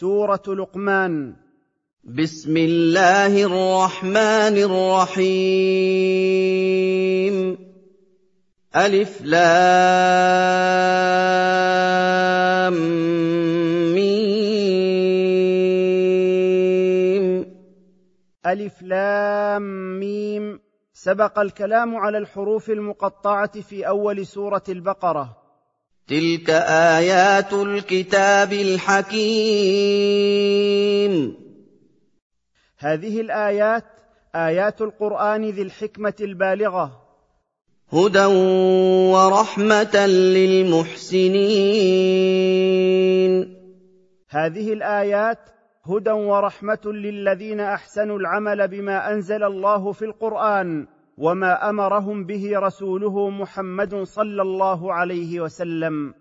سورة لقمان. بسم الله الرحمن الرحيم. ألف لام ميم. ألف لام ميم. سبق الكلام على الحروف المقطعة في أول سورة البقرة. تلك ايات الكتاب الحكيم. هذه الآيات آيات القرآن ذي الحكمة البالغة. هدى ورحمه للمحسنين. هذه الآيات هدى ورحمه للذين احسنوا العمل بما انزل الله في القران. وما أمرهم به رسوله محمد صلى الله عليه وسلم.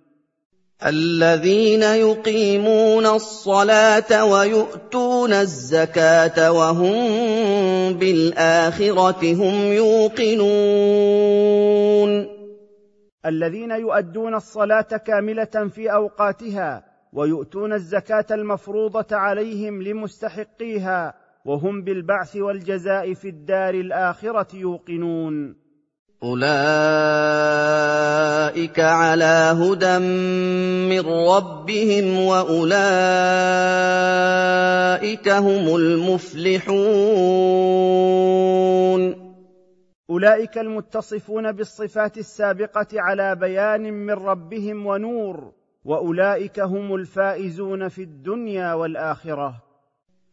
الذين يقيمون الصلاة ويؤتون الزكاة وهم بالآخرة هم يوقنون. الذين يؤدون الصلاة كاملة في أوقاتها ويؤتون الزكاة المفروضة عليهم لمستحقيها وهم بالبعث والجزاء في الدار الآخرة يوقنون. أولئك على هدى من ربهم وأولئك هم المفلحون. أولئك المتصفون بالصفات السابقة على بيان من ربهم ونور وأولئك هم الفائزون في الدنيا والآخرة.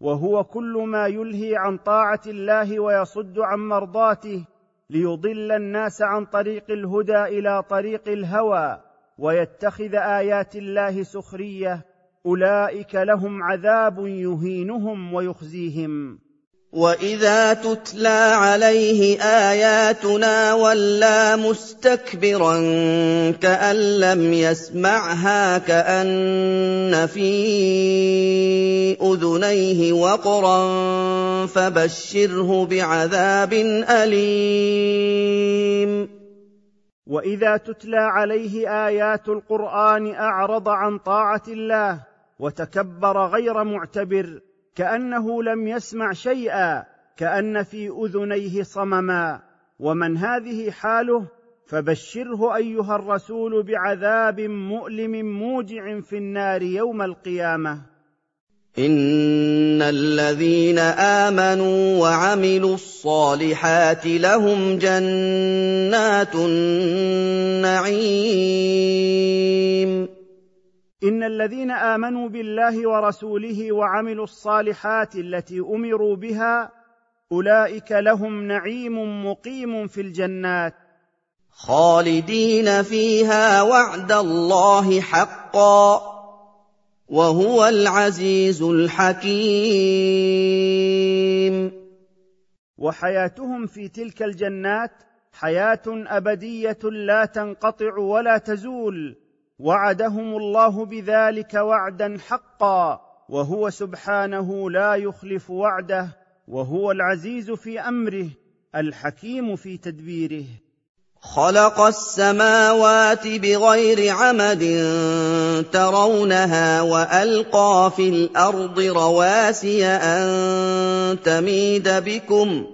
وهو كل ما يلهي عن طاعة الله ويصد عن مرضاته ليضل الناس عن طريق الهدى إلى طريق الهوى ويتخذ آيات الله سخرية. أولئك لهم عذاب يهينهم ويخزيهم. واذا تتلى عليه اياتنا ولى مستكبرا كان لم يسمعها كان في اذنيه وقرا فبشره بعذاب اليم واذا تتلى عليه ايات القران اعرض عن طاعه الله وتكبر غير معتبر كأنه لم يسمع شيئا كأن في أذنيه صمما. ومن هذه حاله فبشره أيها الرسول بعذاب مؤلم موجع في النار يوم القيامة. إن الذين آمنوا وعملوا الصالحات لهم جنات النعيم. إن الذين آمنوا بالله ورسوله وعملوا الصالحات التي أمروا بها أولئك لهم نعيم مقيم في الجنات. خالدين فيها وعد الله حقا وهو العزيز الحكيم. وحياتهم في تلك الجنات حياة أبدية لا تنقطع ولا تزول. وعدهم الله بذلك وعدا حقا وهو سبحانه لا يخلف وعده وهو العزيز في أمره الحكيم في تدبيره. خلق السماوات بغير عمد ترونها وألقى في الأرض رواسي أن تميد بكم.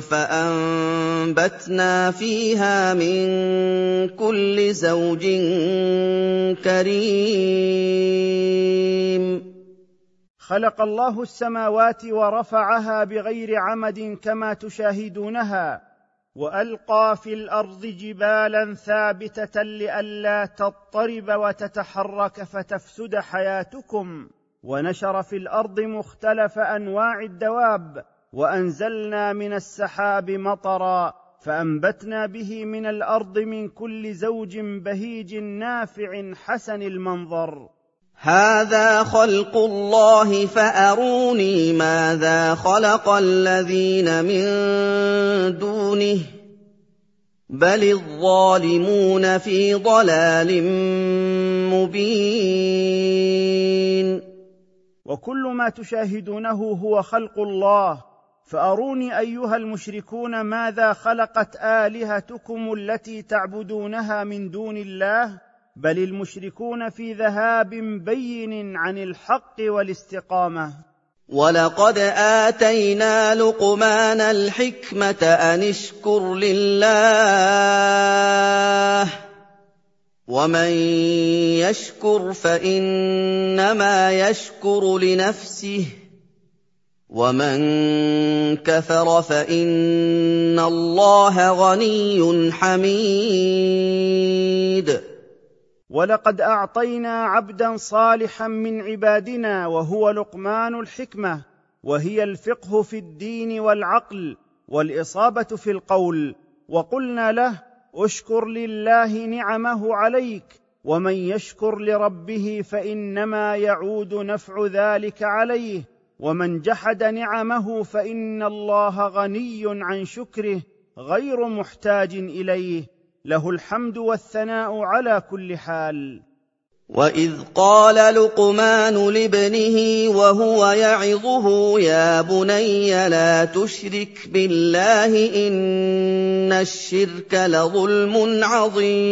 فأنبتنا فيها من كل زوج كريم. خلق الله السماوات ورفعها بغير عمد كما تشاهدونها وألقى في الأرض جبالا ثابتة لئلا تضطرب وتتحرك فتفسد حياتكم ونشر في الأرض مختلف أنواع الدواب وأنزلنا من السحاب مطرا فأنبتنا به من الأرض من كل زوج بهيج نافع حسن المنظر. هذا خلق الله فأروني ماذا خلق الذين من دونه. بل الظالمون في ضلال مبين. وكل ما تشاهدونه هو خلق الله فأروني أيها المشركون ماذا خلقت آلهتكم التي تعبدونها من دون الله؟ بل المشركون في ذهاب بين عن الحق والاستقامة. ولقد اتينا لقمان الحكمه ان اشكر لله ومن يشكر فانما يشكر لنفسه ومن كفر فان الله غني حميد. ولقد اعطينا عبدا صالحا من عبادنا وهو لقمان الحكمه وهي الفقه في الدين والعقل والاصابه في القول. وقلنا له اشكر لله نعمه عليك ومن يشكر لربه فانما يعود نفع ذلك عليه ومن جحد نعمه فإن الله غني عن شكره غير محتاج إليه. له الحمد والثناء على كل حال. واذ قال لقمان لابنه وهو يعظه يا بني لا تشرك بالله ان الشرك لظلم عظيم.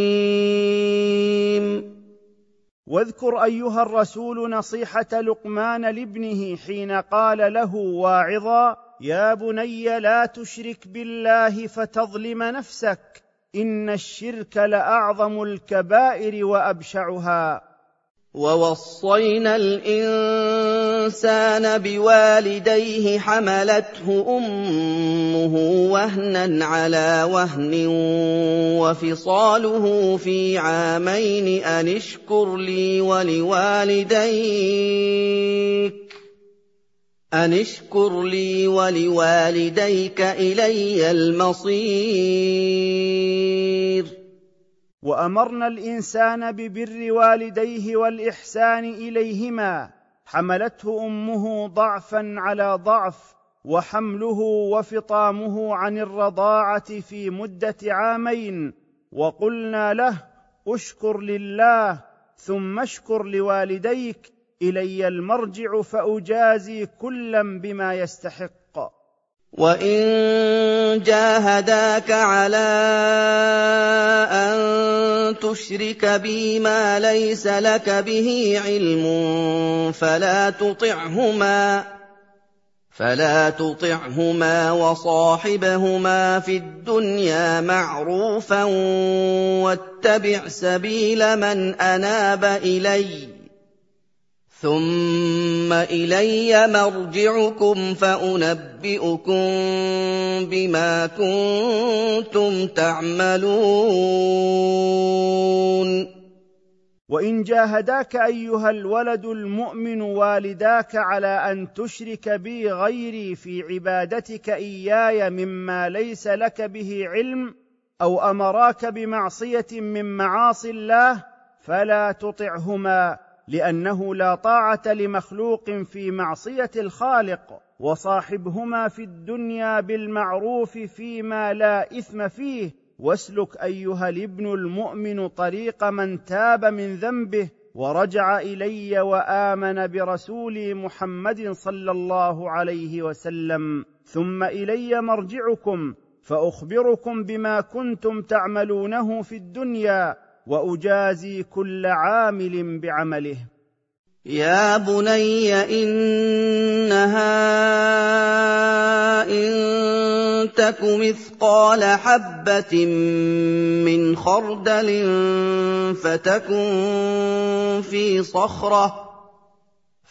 واذكر أيها الرسول نصيحة لقمان لابنه حين قال له واعظا يا بني لا تشرك بالله فتظلم نفسك إن الشرك لأعظم الكبائر وأبشعها. ووصينا الانسان بوالديه حملته امه وهنا على وهن وفصاله في عامين أن اشكر لي ولوالديك إلي المصير وأمرنا الإنسان ببر والديه والإحسان إليهما حملته أمه ضعفا على ضعف وحمله وفطامه عن الرضاعة في مدة عامين وقلنا له اشكر لله ثم اشكر لوالديك إلي المرجع فأجازي كلا بما يستحق. وان جاهداك على ان تشرك بي ما ليس لك به علم فلا تطعهما فلا تطعهما وصاحبهما في الدنيا معروفا واتبع سبيل من اناب اليّ ثم الي مرجعكم فانبئكم بما كنتم تعملون وان جاهداك ايها الولد المؤمن والداك على ان تشرك بي غيري في عبادتك اياي مما ليس لك به علم أو امراك بمعصيه من معاصي الله فلا تطعهما لأنه لا طاعة لمخلوق في معصية الخالق وصاحبهما في الدنيا بالمعروف فيما لا إثم فيه. واسلك أيها الابن المؤمن طريق من تاب من ذنبه ورجع إلي وآمن برسولي محمد صلى الله عليه وسلم. ثم إلي مرجعكم فأخبركم بما كنتم تعملونه في الدنيا. وأجازي كل عامل بعمله. يا بني إنها إن تك مثقال حبة من خردل فتكن في صخرة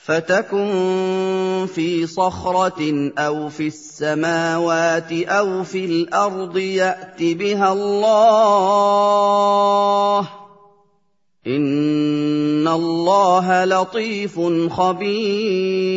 فَتَكُن فِي صَخْرَةٍ أَوْ فِي السَّمَاوَاتِ أَوْ فِي الْأَرْضِ يَأْتِ بِهَا اللَّهُ ۚ إِنَّ اللَّهَ لَطِيفٌ خَبِيرٌ.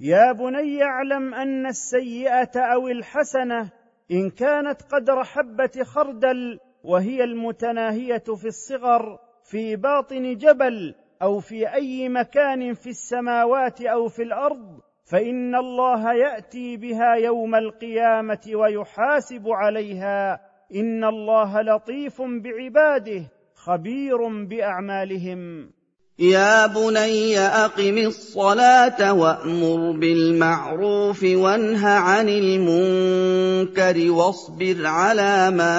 يا بني اعلم ان السيئه أو الحسنه ان كانت قدر حبه خردل وهي المتناهيه في الصغر في باطن جبل أو في أي مكان في السماوات أو في الأرض فإن الله يأتي بها يوم القيامة ويحاسب عليها. إن الله لطيف بعباده خبير بأعمالهم. يا بني أقم الصلاة وأمر بالمعروف وانه عن المنكر واصبر على ما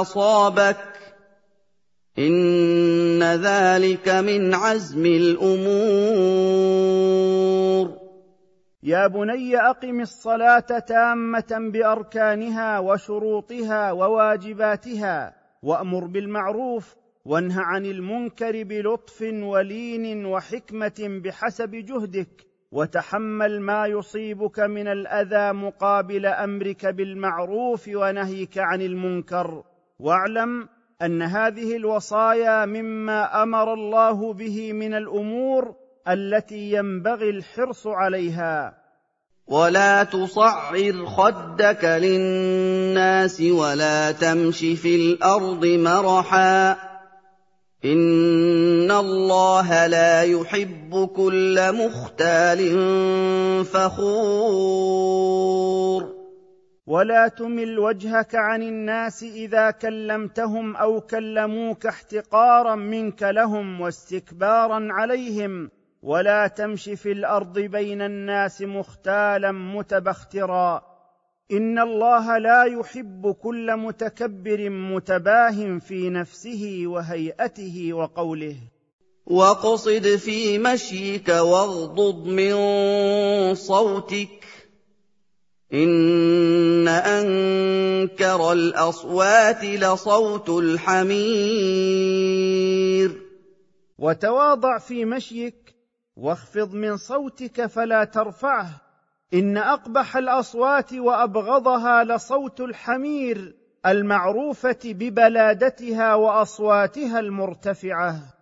أصابك إِنَّ ذَٰلِكَ مِنْ عَزْمِ الْأُمُورِ. يا بني أقم الصلاة تامة بأركانها وشروطها وواجباتها وأمر بالمعروف وانه عن المنكر بلطف ولين وحكمة بحسب جهدك وتحمل ما يصيبك من الأذى مقابل أمرك بالمعروف ونهيك عن المنكر. واعلم أن هذه الوصايا مما أمر الله به من الأمور التي ينبغي الحرص عليها. ولا تصعر خدك للناس ولا تمش في الأرض مرحا ان الله لا يحب كل مختال فخور ولا تمل وجهك عن الناس إذا كلمتهم أو كلموك احتقارا منك لهم واستكبارا عليهم. ولا تمش في الأرض بين الناس مختالا متبخترا. إن الله لا يحب كل متكبر متباه في نفسه وهيئته وقوله. واقصد في مشيك واغضض من صوتك. إِنَّ أَنكَرَ الْأَصْوَاتِ لَصَوْتُ الْحَمِيرِ وتواضع في مشيك واخفض من صوتك فلا ترفعه. إن أقبح الأصوات وأبغضها لصوت الحمير المعروفة ببلادتها وأصواتها المرتفعة.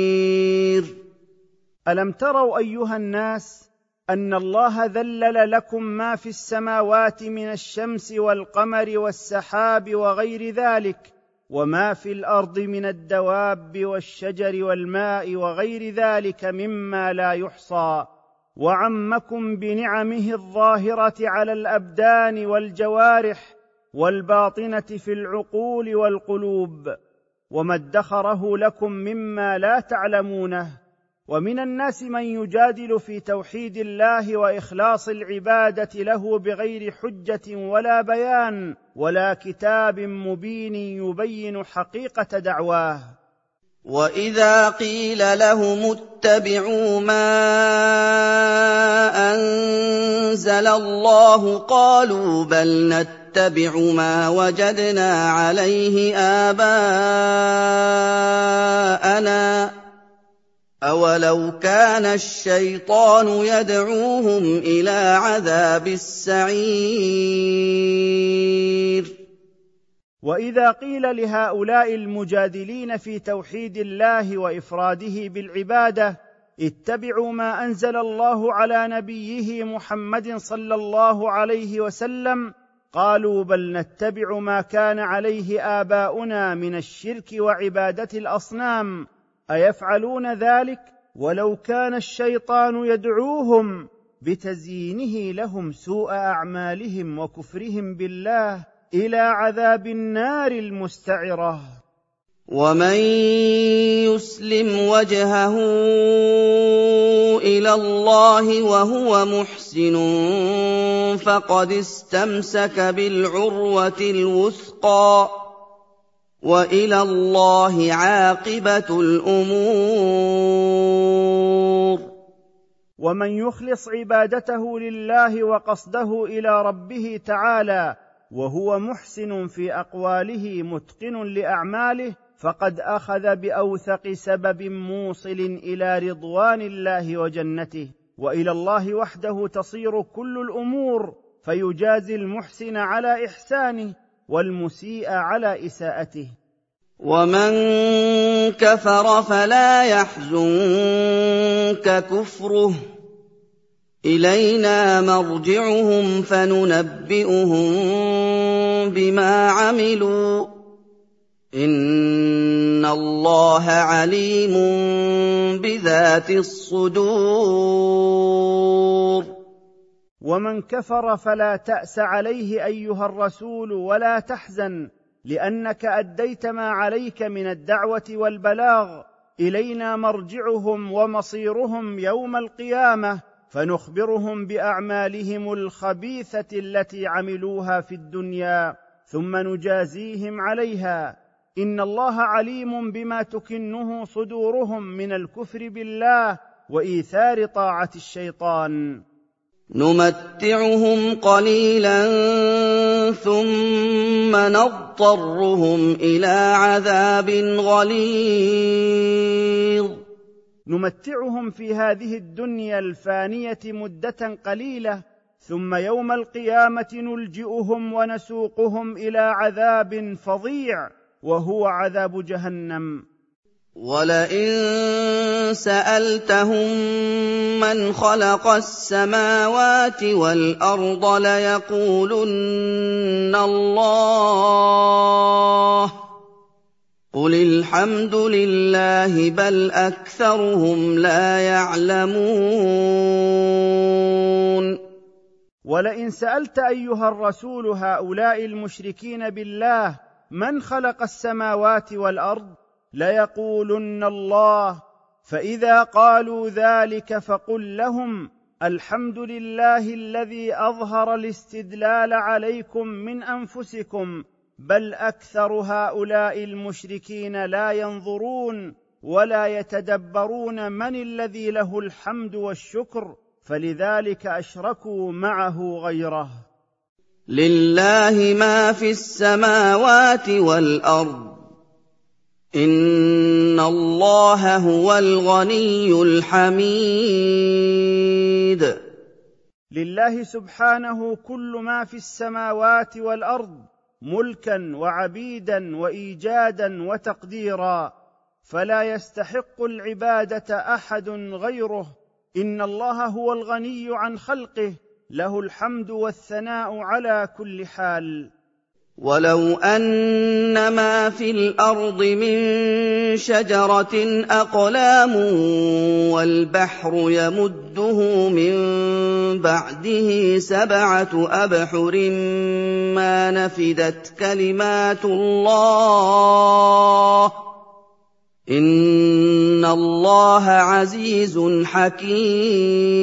ألم تروا أيها الناس أن الله ذلل لكم ما في السماوات من الشمس والقمر والسحاب وغير ذلك وما في الأرض من الدواب والشجر والماء وغير ذلك مما لا يحصى وعمكم بنعمه الظاهرة على الأبدان والجوارح والباطنة في العقول والقلوب وما ادخره لكم مما لا تعلمونه ومن الناس من يجادل في توحيد الله وإخلاص العبادة له بغير حجة ولا بيان ولا كتاب مبين يبين حقيقة دعواه. وإذا قيل لهم اتبعوا ما أنزل الله قالوا بل نتبع ما وجدنا عليه آباءنا. أَوَلَوْ كَانَ الشَّيْطَانُ يَدْعُوهُمْ إِلَىٰ عَذَابِ السَّعِيرِ واذا قيل لهؤلاء المجادلين في توحيد الله وافراده بالعباده اتبعوا ما انزل الله على نبيه محمد صلى الله عليه وسلم قالوا بل نتبع ما كان عليه اباؤنا من الشرك وعباده الاصنام. أيفعلون ذلك؟ ولو كان الشيطان يدعوهم بتزيينه لهم سوء أعمالهم وكفرهم بالله إلى عذاب النار المستعرة. ومن يسلم وجهه إلى الله وهو محسن فقد استمسك بالعروة الوثقى. وإلى الله عاقبة الأمور. ومن يخلص عبادته لله وقصده إلى ربه تعالى وهو محسن في أقواله متقن لأعماله فقد أخذ بأوثق سبب موصل إلى رضوان الله وجنته. وإلى الله وحده تصير كل الأمور فيجازي المحسن على إحسانه. والمسيء على إساءته. ومن كفر فلا يحزنك كفره. إلينا مرجعهم فننبئهم بما عملوا. إن الله عليم بذات الصدور. ومن كفر فلا تأس عليه أيها الرسول ولا تحزن لأنك أديت ما عليك من الدعوة والبلاغ. إلينا مرجعهم ومصيرهم يوم القيامة فنخبرهم بأعمالهم الخبيثة التي عملوها في الدنيا ثم نجازيهم عليها. إن الله عليم بما تكنه صدورهم من الكفر بالله وإيثار طاعة الشيطان. نمتعهم قليلا ثم نضطرهم إلى عذاب غليظ. نمتعهم في هذه الدنيا الفانية مدة قليلة ثم يوم القيامة نلجئهم ونسوقهم إلى عذاب فظيع وهو عذاب جهنم. ولئن سالتهم من خلق السماوات والارض ليقولن الله قل الحمد لله بل اكثرهم لا يعلمون ولئن سالت ايها الرسول هؤلاء المشركين بالله من خلق السماوات والارض ليقولن الله فإذا قالوا ذلك فقل لهم الحمد لله الذي أظهر الاستدلال عليكم من أنفسكم بل أكثر هؤلاء المشركين لا ينظرون ولا يتدبرون من الذي له الحمد والشكر فلذلك أشركوا معه غيره. لله ما في السماوات والأرض. ان الله هو الغني الحميد. لله سبحانه كل ما في السماوات والارض ملكا وعبيدا وايجادا وتقديرا. فلا يستحق العباده احد غيره. ان الله هو الغني عن خلقه. له الحمد والثناء على كل حال. ولو ان ما في الأرض من شجره اقلام والبحر يمده من بعده سبعه ابحر ما نفدت كلمات الله ان الله عزيز حكيم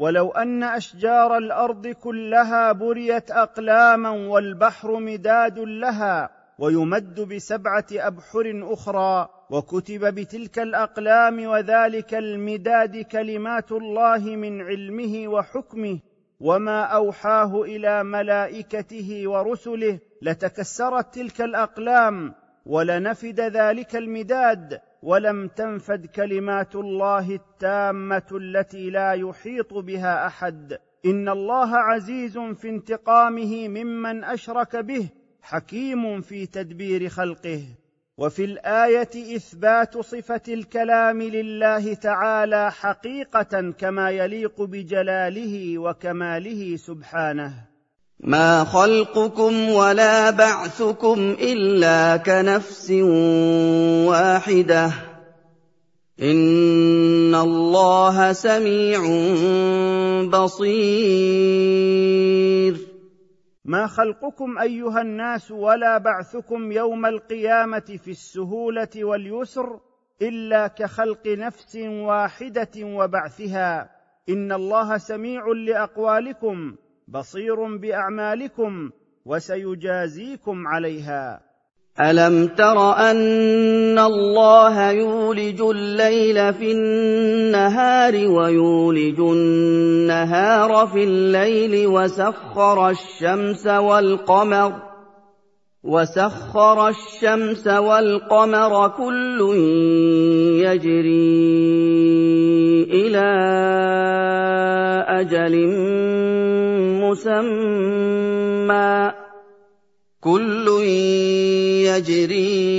ولو أن أشجار الأرض كلها بريت أقلاما والبحر مداد لها ويمد بسبعة أبحر أخرى وكتب بتلك الأقلام وذلك المداد كلمات الله من علمه وحكمه وما أوحاه إلى ملائكته ورسله لتكسرت تلك الأقلام ولنفد ذلك المداد ولم تنفد كلمات الله التامة التي لا يحيط بها أحد. إن الله عزيز في انتقامه ممن أشرك به حكيم في تدبير خلقه. وفي الآية إثبات صفة الكلام لله تعالى حقيقة كما يليق بجلاله وكماله سبحانه. ما خلقكم ولا بعثكم الا كنفس واحدة ان الله سميع بصير ما خلقكم ايها الناس ولا بعثكم يوم القيامه في السهوله واليسر الا كخلق نفس واحدة وبعثها ان الله سميع لاقوالكم بصير بأعمالكم وسيجازيكم عليها. ألم تر أن الله يولج الليل في النهار ويولج النهار في الليل وسخر الشمس والقمر وسخر الشمس والقمر كل يجري إلى أجل مسمى. كل يجري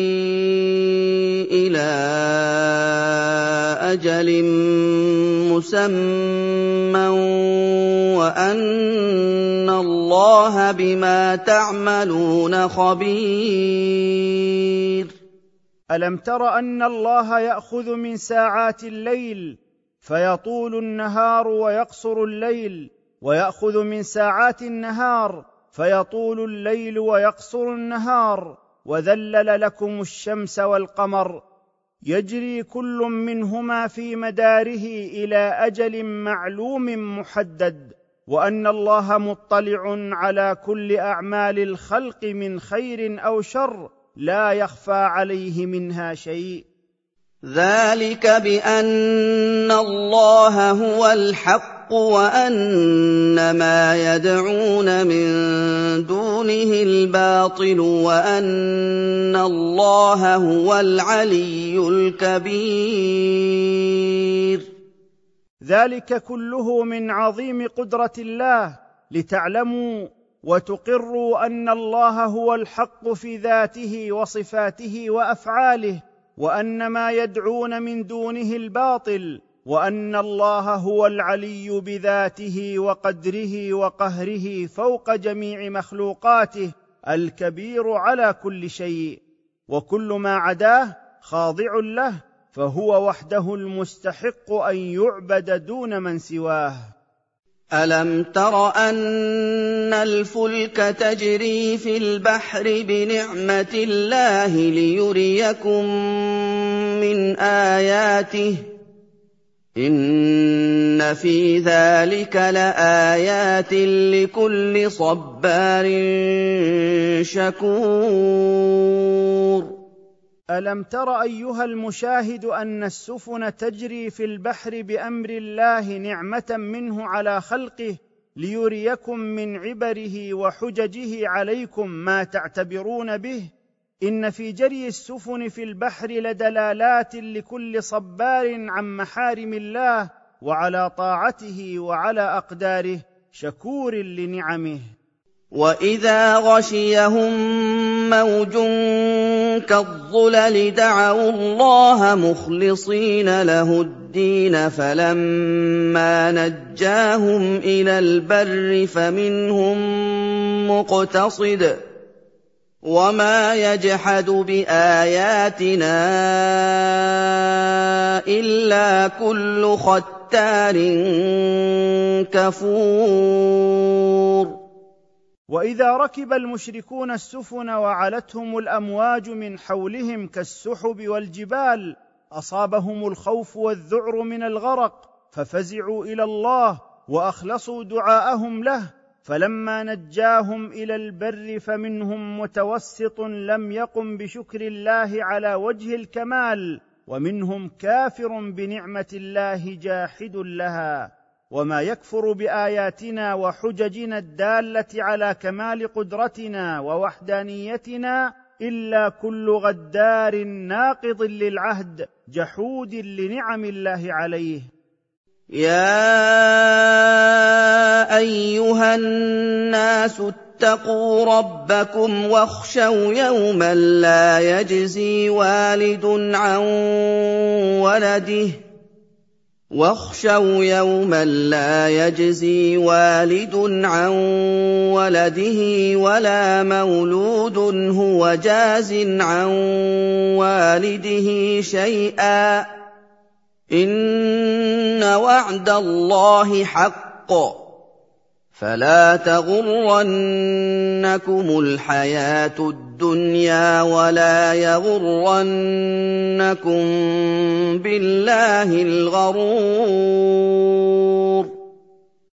إلى أجل مسمى وان الله بما تعملون خبير. الم تر ان الله ياخذ من ساعات الليل فيطول النهار ويقصر الليل ويأخذ من ساعات النهار فيطول الليل ويقصر النهار وذلل لكم الشمس والقمر. يجري كل منهما في مداره إلى أجل معلوم محدد وأن الله مطلع على كل أعمال الخلق من خير أو شر لا يخفى عليه منها شيء. ذلك بأن الله هو الحق. وأن ما يدعون من دونه الباطل وأن الله هو العلي الكبير. ذلك كله من عظيم قدرة الله لتعلموا وتقروا أن الله هو الحق في ذاته وصفاته وأفعاله وأن ما يدعون من دونه الباطل وأن الله هو العلي بذاته وقدره وقهره فوق جميع مخلوقاته الكبير على كل شيء وكل ما عداه خاضع له فهو وحده المستحق أن يعبد دون من سواه. ألم تر أن الفلك تجري في البحر بنعمة الله ليريكم من آياته؟ ان في ذلك لايات لكل صبار شكور الم تر ايها المشاهد ان السفن تجري في البحر بامر الله نعمه منه على خلقه ليريكم من عبره وحججه عليكم ما تعتبرون به إن في جري السفن في البحر لدلالات لكل صبار عن محارم الله وعلى طاعته وعلى أقداره شكور لنعمه. وإذا غشيهم موج كالظلل دعوا الله مخلصين له الدين فلما نجاهم إلى البر فمنهم مقتصد وما يجحد باياتنا الا كل ختار كفور واذا ركب المشركون السفن وعلتهم الامواج من حولهم كالسحب والجبال اصابهم الخوف والذعر من الغرق ففزعوا إلى الله واخلصوا دعاءهم له. فلما نجاهم إلى البر فمنهم متوسط لم يقم بشكر الله على وجه الكمال ومنهم كافر بنعمة الله جاحد لها. وما يكفر بآياتنا وحججنا الدالة على كمال قدرتنا ووحدانيتنا إلا كل غدار ناقض للعهد جحود لنعم الله عليه. يا أيها الناس اتقوا ربكم واخشوا يوما لا يجزي والد عن ولده. واخشوا يوما لا يجزي والد عن ولده ولا مولود هو جاز عن والده شيئا. إن وعد الله حق. فلا تغرنكم الحياة الدنيا ولا يغرنكم بالله الغرور.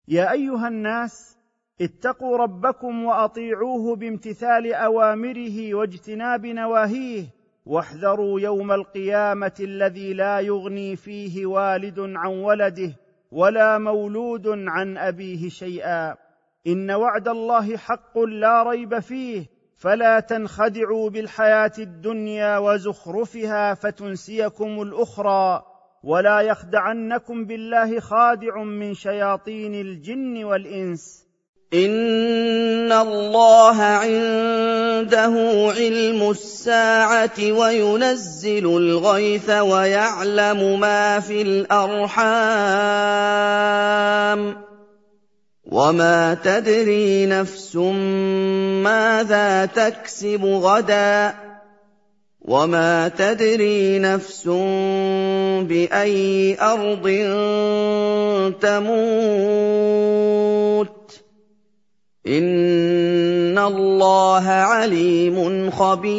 يا أيها الناس اتقوا ربكم وأطيعوه بامتثال أوامره واجتناب نواهيه. واحذروا يوم القيامة الذي لا يغني فيه والد عن ولده ولا مولود عن أبيه شيئا. إن وعد الله حق لا ريب فيه فلا تنخدعوا بالحياة الدنيا وزخرفها فتنسيكم الأخرى. ولا يخدعنكم بالله خادع من شياطين الجن والإنس. ان الله عنده علم الساعة وينزل الغيث ويعلم ما في الارحام وما تدري نفس ماذا تكسب غدا وما تدري نفس باي ارض تموت إِنَّ اللَّهَ عَلِيمٌ خَبِيرٌ.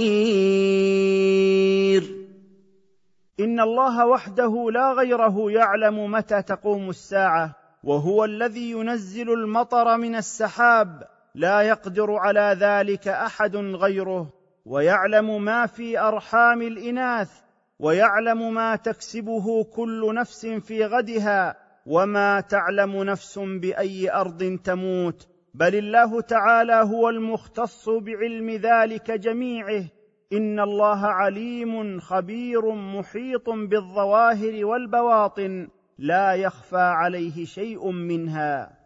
إِنَّ اللَّهَ وحده لا غيره يعلم متى تقوم الساعة وهو الذي ينزل المطر من السحاب. لا يقدر على ذلك احد غيره. ويعلم ما في ارحام الاناث ويعلم ما تكسبه كل نفس في غدها وما تعلم نفس باي ارض تموت. بل الله تعالى هو المختص بعلم ذلك جميعه. إن الله عليم خبير محيط بالظواهر والبواطن. لا يخفى عليه شيء منها.